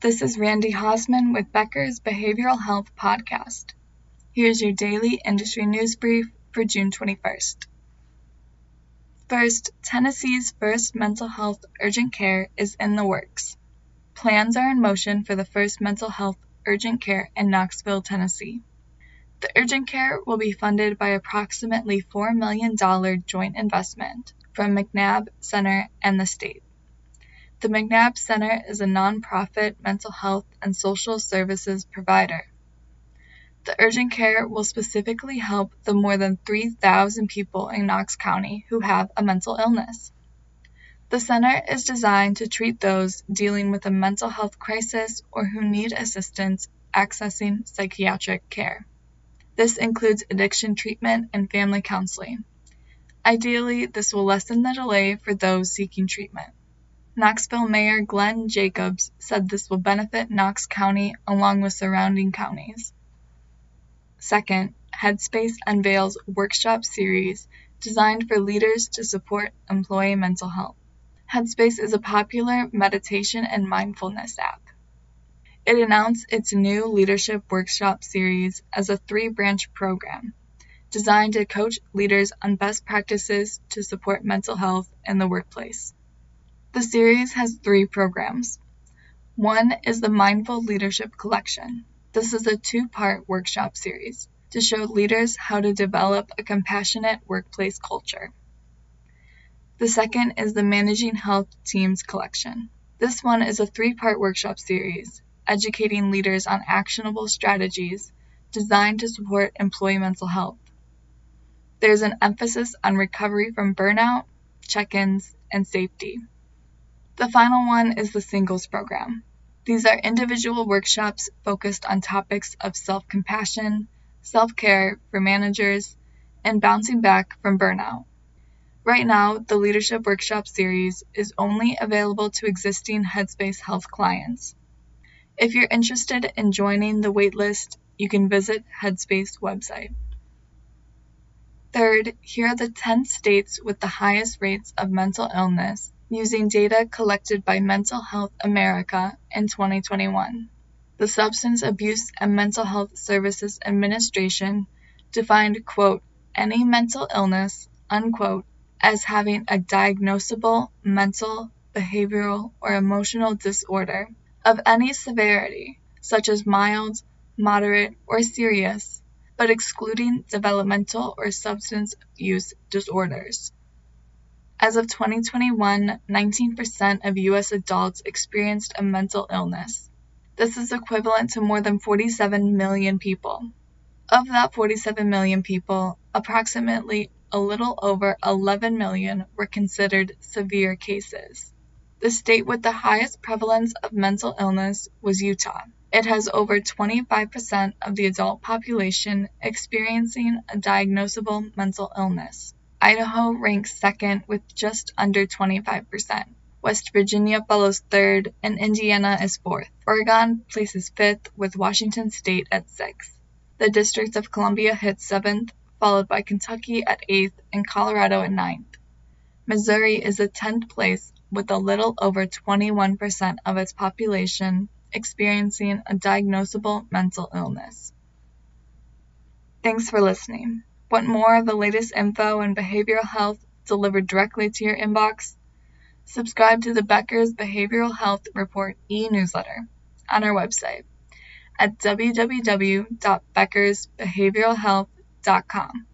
This is Randi Haseman with Becker's Behavioral Health Podcast. Here's your daily industry news brief for June 21st. First, Tennessee's first mental health urgent care is in the works. Plans are in motion for the first mental health urgent care in Knoxville, Tennessee. The urgent care will be funded by approximately $4 million joint investment from McNabb Center and the state. The McNabb Center is a nonprofit mental health and social services provider. The urgent care will specifically help the more than 3,000 people in Knox County who have a mental illness. The center is designed to treat those dealing with a mental health crisis or who need assistance accessing psychiatric care. This includes addiction treatment and family counseling. Ideally, this will lessen the delay for those seeking treatment. Knoxville Mayor Glenn Jacobs said this will benefit Knox County along with surrounding counties. Second, Headspace unveils workshop series designed for leaders to support employee mental health. Headspace is a popular meditation and mindfulness app. It announced its new leadership workshop series as a three branch program designed to coach leaders on best practices to support mental health in the workplace. The series has three programs. One is the Mindful Leadership Collection. This is a two part workshop series to show leaders how to develop a compassionate workplace culture. The second is the Managing Health Teams Collection. This one is a three part workshop series educating leaders on actionable strategies designed to support employee mental health. There's an emphasis on recovery from burnout, check ins, and safety. The final one is the Singles Program. These are individual workshops focused on topics of self compassion, self care for managers, and bouncing back from burnout. Right now, the Leadership Workshop series is only available to existing Headspace Health clients. If you're interested in joining the waitlist, you can visit Headspace website. Third, here are the 10 states with the highest rates of mental illness using data collected by Mental Health America in 2021. The Substance Abuse and Mental Health Services Administration defined, quote, any mental illness, unquote, as having a diagnosable mental, behavioral, or emotional disorder of any severity, such as mild, moderate, or serious, but excluding developmental or substance use disorders. As of 2021, 19% of U.S. adults experienced a mental illness. This is equivalent to more than 47 million people. Of that 47 million people, approximately a little over 11 million were considered severe cases. The state with the highest prevalence of mental illness was Utah. It has over 25% of the adult population experiencing a diagnosable mental illness. Idaho ranks second with just under 25%. West Virginia follows third, and Indiana is fourth. Oregon places fifth, with Washington State at sixth. The District of Columbia hits seventh, followed by Kentucky at eighth and Colorado at ninth. Missouri is at 10th place with a little over 21% of its population experiencing a diagnosable mental illness. Thanks for listening. Want more of the latest info and behavioral health delivered directly to your inbox? Subscribe to the Becker's Behavioral Health Report e newsletter on our website at www.beckersbehavioralhealth.com.